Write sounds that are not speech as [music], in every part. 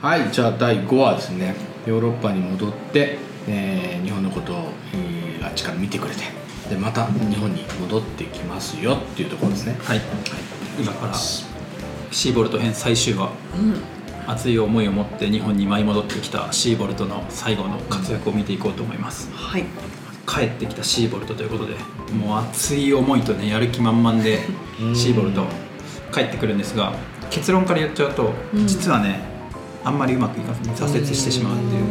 はいじゃあ第5話ですね。ヨーロッパに戻って、えー日本のことを、えーあっちから見てくれて。でまた日本に戻ってきますよっていうところですね。はい、今からシーボルト編最終話、熱い思いを持って日本に舞い戻ってきたシーボルトの最後の活躍を見ていこうと思います、はい。帰ってきたシーボルトということでもう熱い思いとねやる気満々でうん。シーボルト帰ってくるんですが結論から言っちゃうと、うん。実はねあんまりうまくいかずに挫折してしまうっていう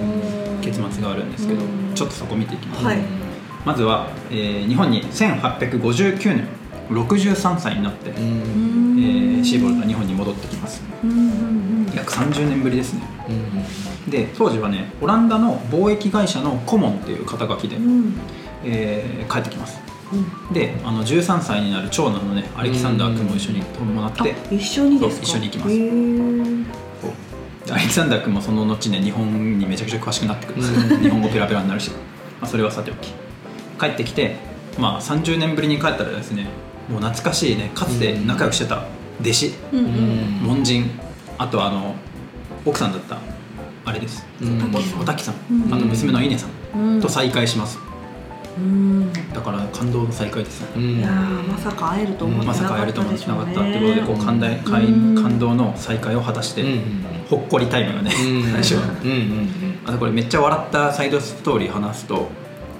結末があるんですけど、うん。ちょっとそこ見ていきます、はい。まずは、えー日本に1859年63歳になって、うん。えーシーボルトは日本に戻ってきます。約30年ぶりですね。うん。で当時はねオランダの貿易会社のコモンっていう肩書きで、えー帰ってきます。うん。であの13歳になる長男のねアレキサンダー君も一緒に伴って、あ一緒にですか？そう一緒に行きますアレキサンダー君もその後ね日本にめちゃくちゃ詳しくなってくるんです日本語ペラペラになるし、まあ、それはさておき。帰ってきて、まあ、30年ぶりに帰ったらですねもう懐かしいね。かつて仲良くしてた弟子、うんううん。ん門人。あとあの奥さんだったあれです。うん。おたきさん、うん。あと娘の稲さんうん。と再会します。うんだから感動の再会ですよね。うん。いやーまさか会えると思ってまさか会えなかったると思ってなかったってことでこう感動感うん感動の再会を果たして、うん。ほっこりタイムがね、うん。[laughs] 最初は。うんうんあとこれめっちゃ笑ったサイドストーリー話すと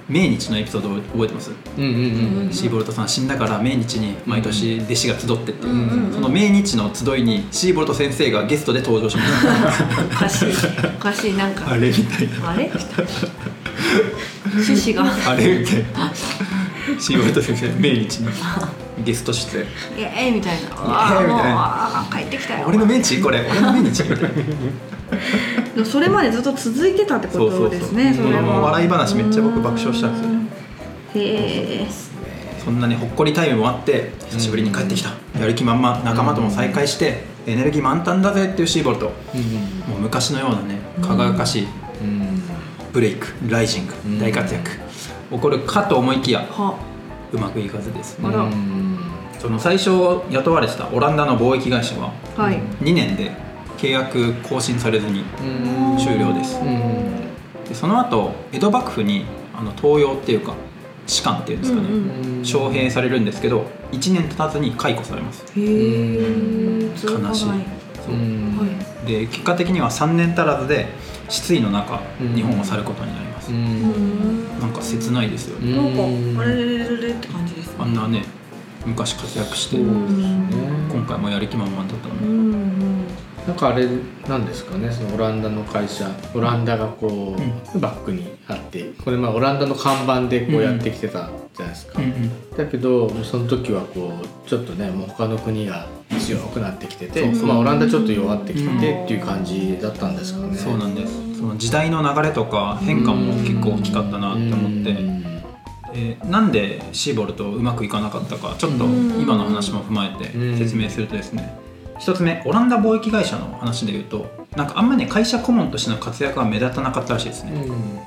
命日のエピソード覚えてます、うんうんうんうんシーボルトさん死んだから命日に毎年弟子が集ってってう。んうんその命日の集いにシーボルト先生がゲストで登場しましたおかしい。おかしい。なんか。あれみたいな。あれ？趣旨が。あれみたいな。シーボルト先生命日に。ゲスト出演イエーイみたいな。あーもうみたいな。あー帰ってきたよ。俺の命日これ。俺の命日みたいなそれまでずっと続いてたってことですねそうそうそう。れは。この笑い話めっちゃ僕爆笑したんですよね。うん。へえそんなねほっこりタイムもあって久しぶりに帰ってきた、やる気満々。仲間とも再会して、エネルギー満タンだぜっていうシーボルト。もう昔のようなね輝かしいうんブレイクライジングうん。大活躍。起こるかと思いきやは。うまくいかずですね。あら。うん。その最初雇われてたオランダの貿易会社ははい。2年で契約更新されずにうん。終了です。うん。でその後江戸幕府にあの登用っていうか士官っていうんですかね、招聘されるんですけど1年経たずに解雇されます。へえ悲しい。う。んはいで結果的には3年足らずで失意の中、うん。日本を去ることになります、うん。なんか切ないですよね、なんかあれれれれれって感じですあんなね昔活躍して、うん。今回もやる気満々だったのに、うんうん。なんかあれなんですかねそのオランダの会社オランダがこう、バックにあってこれまあオランダの看板でこうやってきてたじゃないですか、だけどその時はこうちょっとねもう他の国が強くなってきててそうそう。まあ、オランダちょっと弱ってきててっていう感じだったんですかね。そうなんです。その時代の流れとか変化も結構大きかったなって思って、えーなんでシーボルトうまくいかなかったかちょっと今の話も踏まえて説明するとですね。一つ目オランダ貿易会社の話でいうとなんかあんまりね会社顧問としての活躍は目立たなかったらしいですね、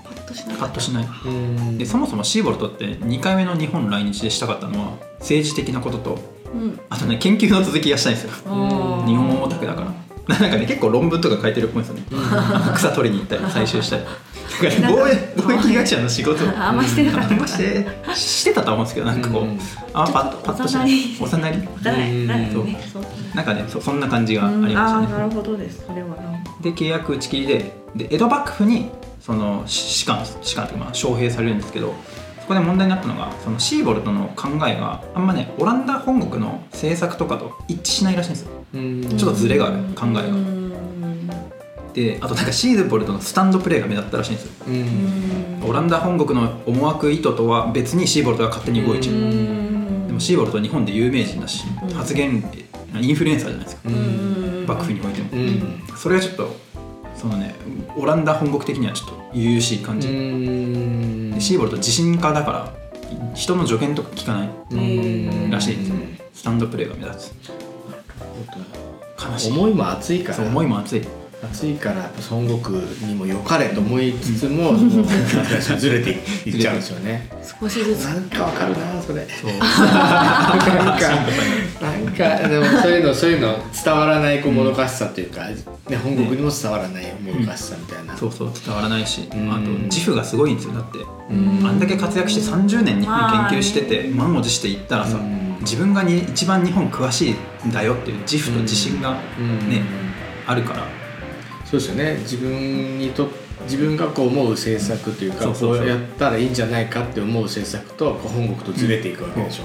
パッとしなパかったッとしないうん。でそもそもシーボルトって2回目の日本来日でしたかったのは政治的なこととうんあとね研究の続きがしたいんですよ。日本オタクだから。なんかね結構論文とか書いてるっぽいんですよね。草取りに行ったり採集したり。[laughs] だからね貿易会社の仕事？あんましてなかったあんましてしてたと思うんですけどなんかこう、うん。あんまパッとパッとしなりおざなりなん。わかね。そう。なんかねそそんな感じがありましたね。ああなるほどです。それは。なで契約打ち切りで。で江戸幕府にその士官士官というかまあ招聘されるんですけどそこで問題になったのがそのシーボルトの考えがあんまねオランダ本国の政策とかと一致しないらしいんですよ。うん。ちょっとズレがある考えが。うん。であとなんかシーボルトのスタンドプレーが目立ったらしいんですよ。うん。オランダ本国の思惑意図とは別にシーボルトが勝手に動いちゃう。うん。でもシーボルトは日本で有名人だしうん。発言インフルエンサーじゃないですか。うん。幕府においても。うん。それがちょっとそのねオランダ本国的にはちょっと悠々しい感じ。うん。でシーボルト自信家だから人の助言とか聞かないうん。らしい。ですねスタンドプレーが目立つ。悲しい。思いも熱いから。そう思いも熱い暑いから孫悟空にも良かれと思いつつも、[laughs] もうずれていっちゃうんですよね。少しずつ。なんかわかるなそれ。そ [laughs] うなんかなんかでもそういうのそういうの伝わらないこうもどかしさというか、ね本国にも伝わらないもどかしさみたいな。そうそう伝わらないし、うん。あと自負がすごいんですよ。だって、ん。あんだけ活躍して30年日本研究してて満を持していったらさ、うん。自分がに一番日本詳しいんだよっていう自負と自信がね、あるからそうですよね。自分にと自分がこう思う政策というかこうやったらいいんじゃないかって思う政策とこう本国とずれていくわけでしょ、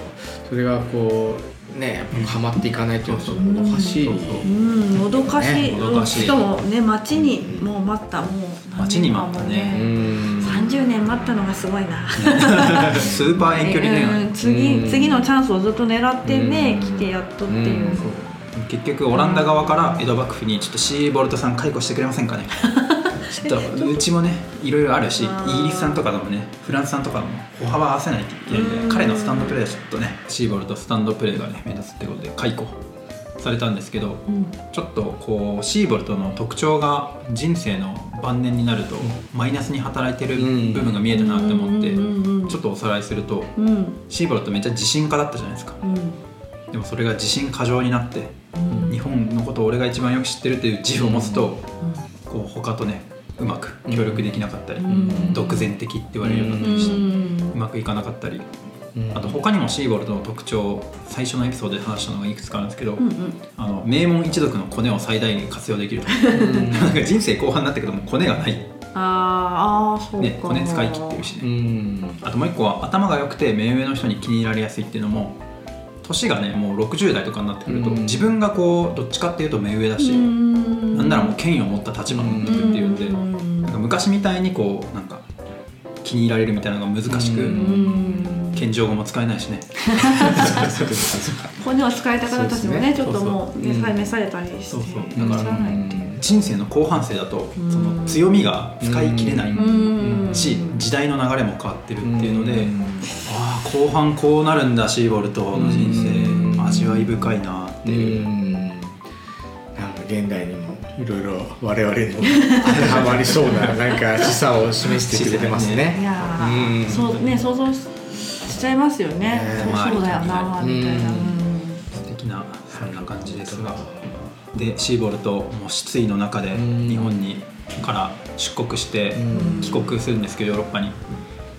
それがこうねやっぱはまっていかないというのはもどかしい、そうん。もどかしい,、ねもどかしい。しかもね待ちにもう待った。もう何待ちに待ったね。うん。30年待ったのがすごいな。[laughs] スーパー遠距離恋愛、うん。次うん。次のチャンスをずっと狙ってね、うん。来てやっとっていう、うん。そう結局オランダ側から江戸幕府にちょっとシーボルトさん解雇してくれませんかね。[laughs] ちょっとうちもねいろいろあるしイギリスさんとかでもねフランスさんとかでも歩幅合わせないといけないんうん。で彼のスタンドプレーはちょっとねシーボルトスタンドプレーがね目立つってことで解雇されたんですけどうん。ちょっとこうシーボルトの特徴が人生の晩年になるとマイナスに働いてるうん。部分が見えたなって思ってちょっとおさらいするとうん。シーボルトめっちゃ自信家だったじゃないですか。うんでもそれが自信過剰になってうん。日本のことを俺が一番よく知ってるっていう自負を持つとこう他とねうまく協力できなかったりうん。独善的って言われるようになったりしてうまくいかなかったりうん。あと他にもシーボルトの特徴最初のエピソードで話したのがいくつかあるんですけど、うんうん。あの名門一族のコネを最大限活用できるなんか人生後半になったけどもコネがない、あーあーそうか、ね、コネ使い切ってるしうね、ん。あともう一個は頭が良くて目上の人に気に入られやすいっていうのも年がねもう60代とかになってくると、うん。自分がこうどっちかっていうと目上だし、うん。なんならもう権威を持った立場になってくっていうんで、うん。なんか昔みたいにこうなんか気に入られるみたいなのが難しく、うん。謙譲語も使えないしね、[laughs] 骨を使いた方たちもね。ちょっともうねそうそう。再明されたりして。そうそう。だだかららないっていう人生の後半生だとうん。その強みが使い切れないうん。し時代の流れも変わってるっていうので、うん。ああ後半こうなるんだシーボルトの人うん。生味わい深いなっていう、うん。なんか現代にもいろいろ我々にも当てはまりそうななんか示唆を示してくれてますいね。やーうん。そうね想像ししちゃいますよね。ね。そうそうだよなみたいな。素敵なそんな感じですがでシーボルトも失意の中でうん。日本にから出国してうん。帰国するんですけどヨーロッパに。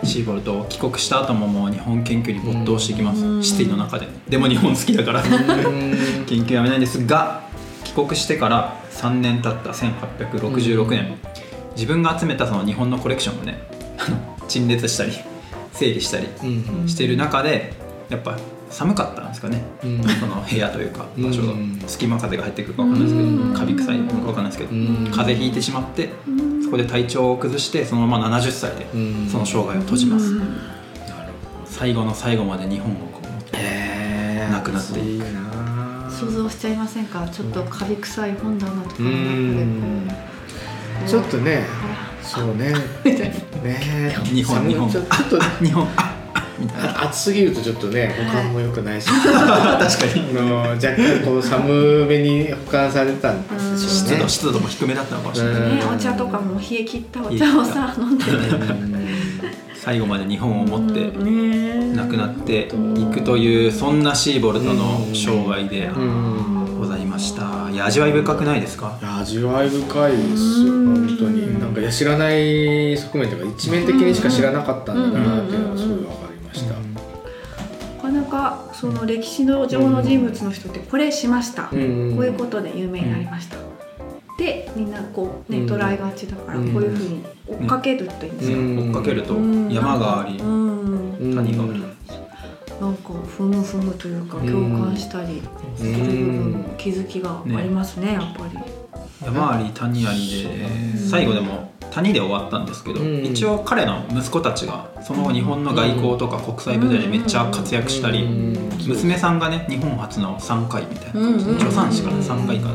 シーボルト帰国した後ももう日本研究に没頭していきます。うん。失意の中で。でも日本好きだから。うん。[laughs] 研究やめないんですが帰国してから3年経った1866年、自分が集めたその日本のコレクションをね陳列したり整理したりうん。している中でやっぱ寒かったんですかね、うん。その部屋というか場所。が、うん。隙間風が入ってくるか分かんないですけど、うん。カビ臭いのか分かんないですけど、うん。風邪ひいてしまってうん。そこで体調を崩してそのまま70歳でうん。その生涯を閉じます、最後の最後まで日本をこうなくなっていく。想像しちゃいませんか？ちょっとカビ臭い本棚とかうの中でちょっとね。あそうね。[laughs] ね日本日本。ちょっとあ [laughs] 日本みたいな。あ暑すぎるとちょっとね保管も良くないし。[laughs] 確かに。あの若干こう寒めに保管されてたんですよね。湿度湿度も低めだったのかもしれない、うん。ねお茶とかも冷え切ったお茶をさ飲んで最後まで日本を持ってね亡くなっていくというそんなシーボルトの生涯でうん。ございました。いや味わい深くないですか？いや味わい深いですよ。うん。本当に。なんかいや知らない側面というか一面的にしか知らなかったんだなっていうのがすごい分かりました。なかなかその歴史の上の人物の人ってこれしました、こういうことで有名になりました、でみんなこうねうん。捉えがちだからうん。こういうふうに追っかけるといいんですよ、うん。追っかけるとうん山がありうん。うん。谷がありなんかふむふむというか共感したりする部分も気づきがありますねやっぱり。山あり谷ありで最後でも谷で終わったんですけど、うん。一応彼の息子たちがその後日本の外交とか国際舞台でめっちゃ活躍したり、うん。娘さんがね日本初の3回みたいなうん。うん助産師から3回か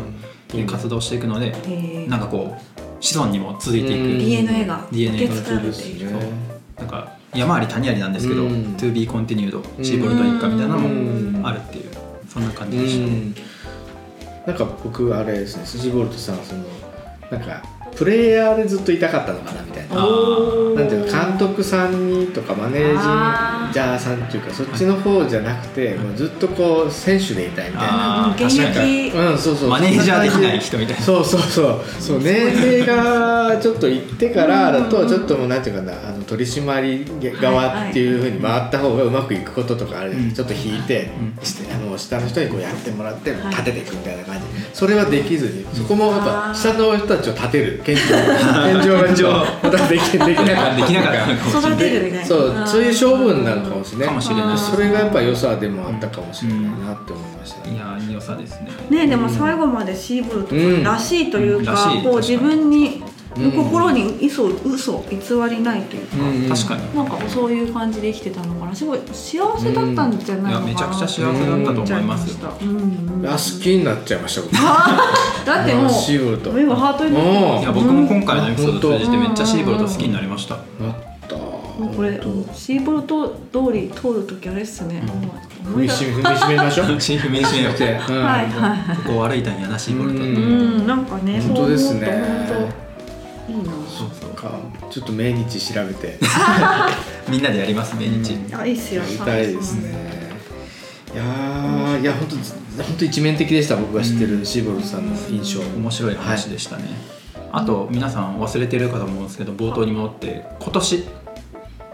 で活動していくのでへーなんかこう子孫にも続いていく、うん。DNA が DNA 受け継がれている。なんか山あり谷ありなんですけど、うん。To be continued シーボルト一家みたいなのもあるっていうそんな感じでした、うん。なんか僕あれですねスジボルトさんそのなんかプレイヤーでずっといたかったのかなみたいな。なんていうの監督さんにとかマネージャーさんっていうかそっちの方じゃなくてもうずっとこう選手でいたいみたいな。現役。うんそうそう。マネージャーできない人みたいな。そうそうそう。そう年齢がちょっといってからだとちょっともうなんていうかなあの取締り側っていうふうに回った方がうまくいくこととかあるじゃないですかちょっと引いてしてあの下の人にこうやってもらって立てていくみたいな感じ。それはできずにそこもやっぱ下の人たちを立てる健常健常がまたできできなかったできなかったのかもしれない。育てるみたいなそうそういう勝負になるかもしれない。かもしれないそれがやっぱ良さでもあったかもしれないなって思いました。ねいや良さですね。ねでも最後までシーボルトうん。らしい。というか、こう自分にうん。心に嘘嘘偽りないというか、うん。確かに。なんかそういう感じで生きてたのかなすごい幸せだったんじゃないのかな、うん。いやめちゃくちゃ幸せだったと思いますよ。うんうんうん。あ好きになっちゃいました僕。[laughs] だってもうシーボルト。目がハートに。なってうん。いや僕も今回のエピソードうん通じてめっちゃシーボルト好きになりました。なった。もうこれ本シーボルト通り通る時あれっすね、当踏みしめ踏みしめましょう。シーフメイシメよこうん。はいはいこ歩いたんやなシーボルト。ううん。んなんかね本当ですねそう思うと。本当いいな。そうそう。かちょっと命日調べて [laughs] みんなでやります命日。あいいっすよ。やりたいですね。いやーいや本当本当一面的でした僕が知ってるシーボルトさんの印象。面白い話でしたね、あと皆さん忘れてるかと思うんですけど冒頭に戻って今年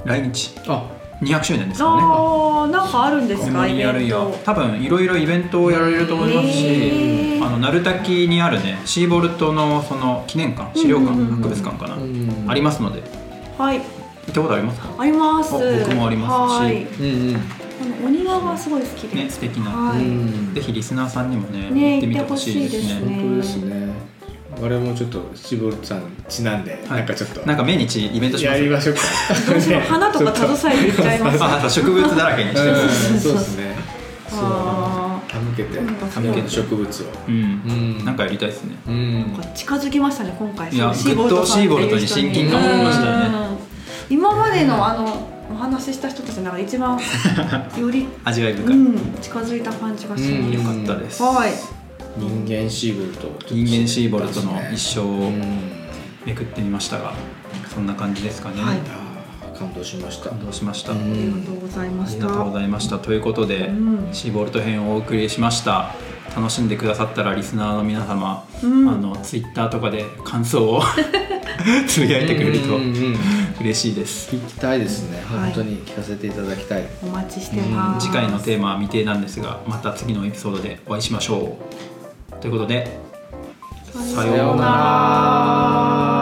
来日。あ。200周年ですからね。あーなんかあるんですかイベント。ー多分いろいろイベントをやられると思いますし、あの鳴滝にあるねシーボルトのその記念館資料館、うんうんうん。博物館かな、うん。ありますので。はい行ったことありますか？あります。あ僕もありますし。はい。うんうん。あのお庭がすごい好きで、ね素敵な、ぜひリスナーさんにもねね行ってみてほしいですね。本当ですね。我々もちょっとシーボルトさんちなんで、はい。なんかちょっと。なんか命日イベントします？やりましょうか。どうしよう花とか携えていっちゃいます。[laughs] ああと植物だらけにして。うんるそうですね。そうあ手向けて。手向けて。植物を。うん、うん。なんかやりたいですね。うん。ーなんか近づきましたね今回。いやシーボルトさんっていう人グッドシーボルトに親近感を持ちましたよね。うん今までのあのお話しした人たちの中で一番 [laughs] より、味わい深い、うん、近づいた感じがしうんよまかったです、す、はい。人間シーボルト。人間シーボルトの一生をうん。めくってみましたがそんな感じですかね、はい。感動しました。感動しました、うありがんとうございまあした。りがとうございました。ということで、うん。シーボルト編をお送りしました。楽しんでくださったらリスナーの皆様、うん。あのツイッターとかで感想を [laughs] つぶやいてくれるとうんうんうん嬉しいです、聞きたいですね、はい。本当に聞かせていただきたい。お待ちしてます。次回のテーマは未定なんですがまた次のエピソードでお会いしましょう。ということでさようなさようなら